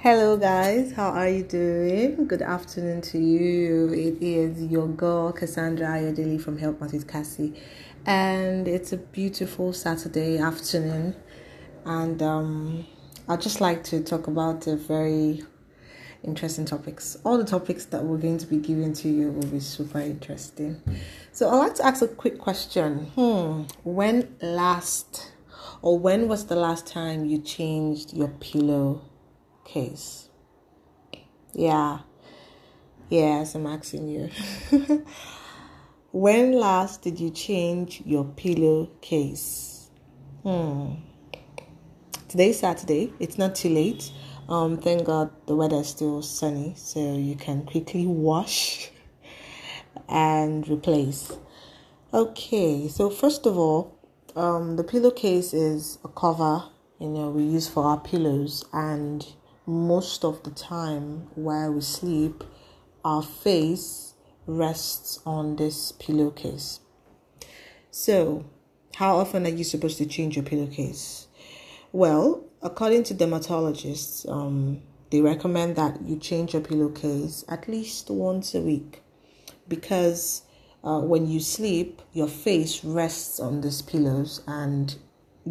Hello, guys. How are you doing? Good afternoon to you. It is your girl Cassandra Ayodele from Help Mrs. Cassie, and it's a beautiful Saturday afternoon. And um, I'd just like to talk about a very interesting topics. All the topics that we're going to be giving to you will be super interesting. So I'd like to ask a quick question. Hmm, when last or when was the last time you changed your pillow case? Yeah. Yes, I'm asking you. when last did you change your pillow case? Hmm. Today's Saturday. It's not too late. Um, thank God the weather is still sunny, so you can quickly wash and replace. Okay, so first of all, um, the pillowcase is a cover you know we use for our pillows, and most of the time while we sleep, our face rests on this pillowcase. So, how often are you supposed to change your pillowcase? Well, according to dermatologists, um, they recommend that you change your pillowcase at least once a week because uh, when you sleep, your face rests on these pillows and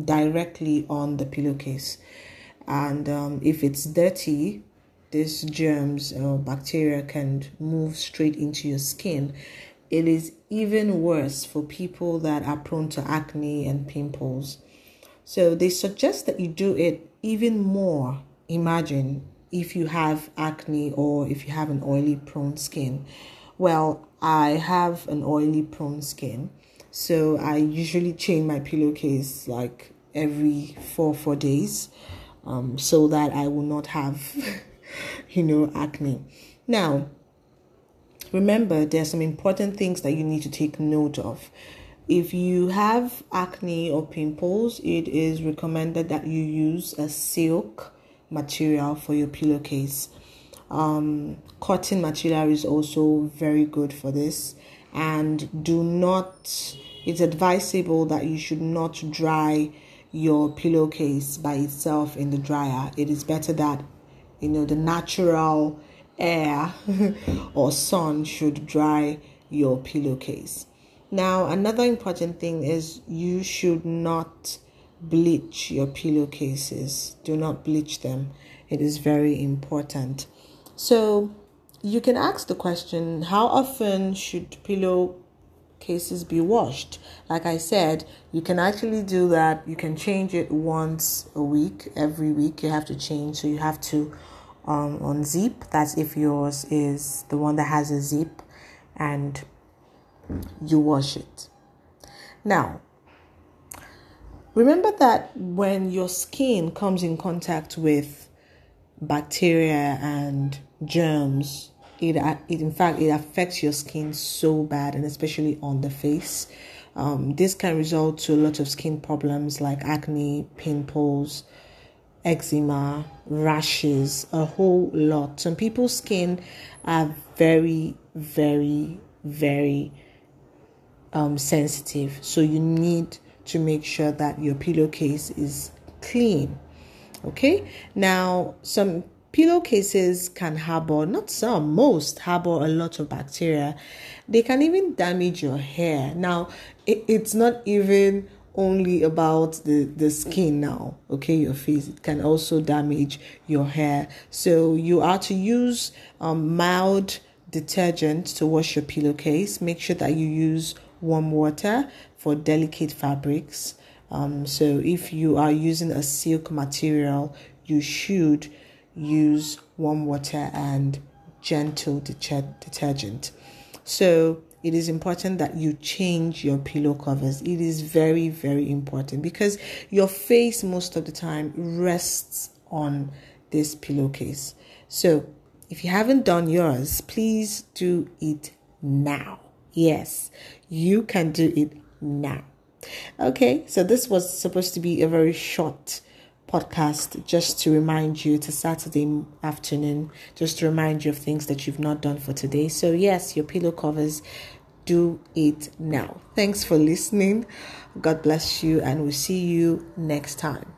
directly on the pillowcase. And um, if it's dirty, these germs or bacteria can move straight into your skin. It is even worse for people that are prone to acne and pimples so they suggest that you do it even more. Imagine if you have acne or if you have an oily prone skin. Well, I have an oily prone skin. So I usually change my pillowcase like every four four days um, so that I will not have you know acne. Now remember there's some important things that you need to take note of. If you have acne or pimples, it is recommended that you use a silk material for your pillowcase. Um, cotton material is also very good for this. And do not, it's advisable that you should not dry your pillowcase by itself in the dryer. It is better that, you know, the natural air or sun should dry your pillowcase. Now, another important thing is you should not bleach your pillowcases. Do not bleach them. It is very important. So, you can ask the question how often should pillowcases be washed? Like I said, you can actually do that. You can change it once a week, every week you have to change. So, you have to um, unzip. That's if yours is the one that has a zip and you wash it. Now, remember that when your skin comes in contact with bacteria and germs, it, it in fact it affects your skin so bad, and especially on the face. Um, this can result to a lot of skin problems like acne, pimples, eczema, rashes, a whole lot. Some people's skin are very, very, very um, sensitive. So you need to make sure that your pillowcase is clean. Okay. Now, some pillowcases can harbor, not some, most harbor a lot of bacteria. They can even damage your hair. Now, it, it's not even only about the, the skin now, okay, your face. It can also damage your hair. So you are to use um, mild detergent to wash your pillowcase. Make sure that you use warm water for delicate fabrics. Um, so if you are using a silk material, you should use warm water and gentle detergent. So it is important that you change your pillow covers. It is very, very important because your face most of the time rests on this pillowcase. So if you haven't done yours, please do it now. Yes, you can do it now. Okay, so this was supposed to be a very short podcast just to remind you a Saturday afternoon, just to remind you of things that you've not done for today. So, yes, your pillow covers, do it now. Thanks for listening. God bless you, and we'll see you next time.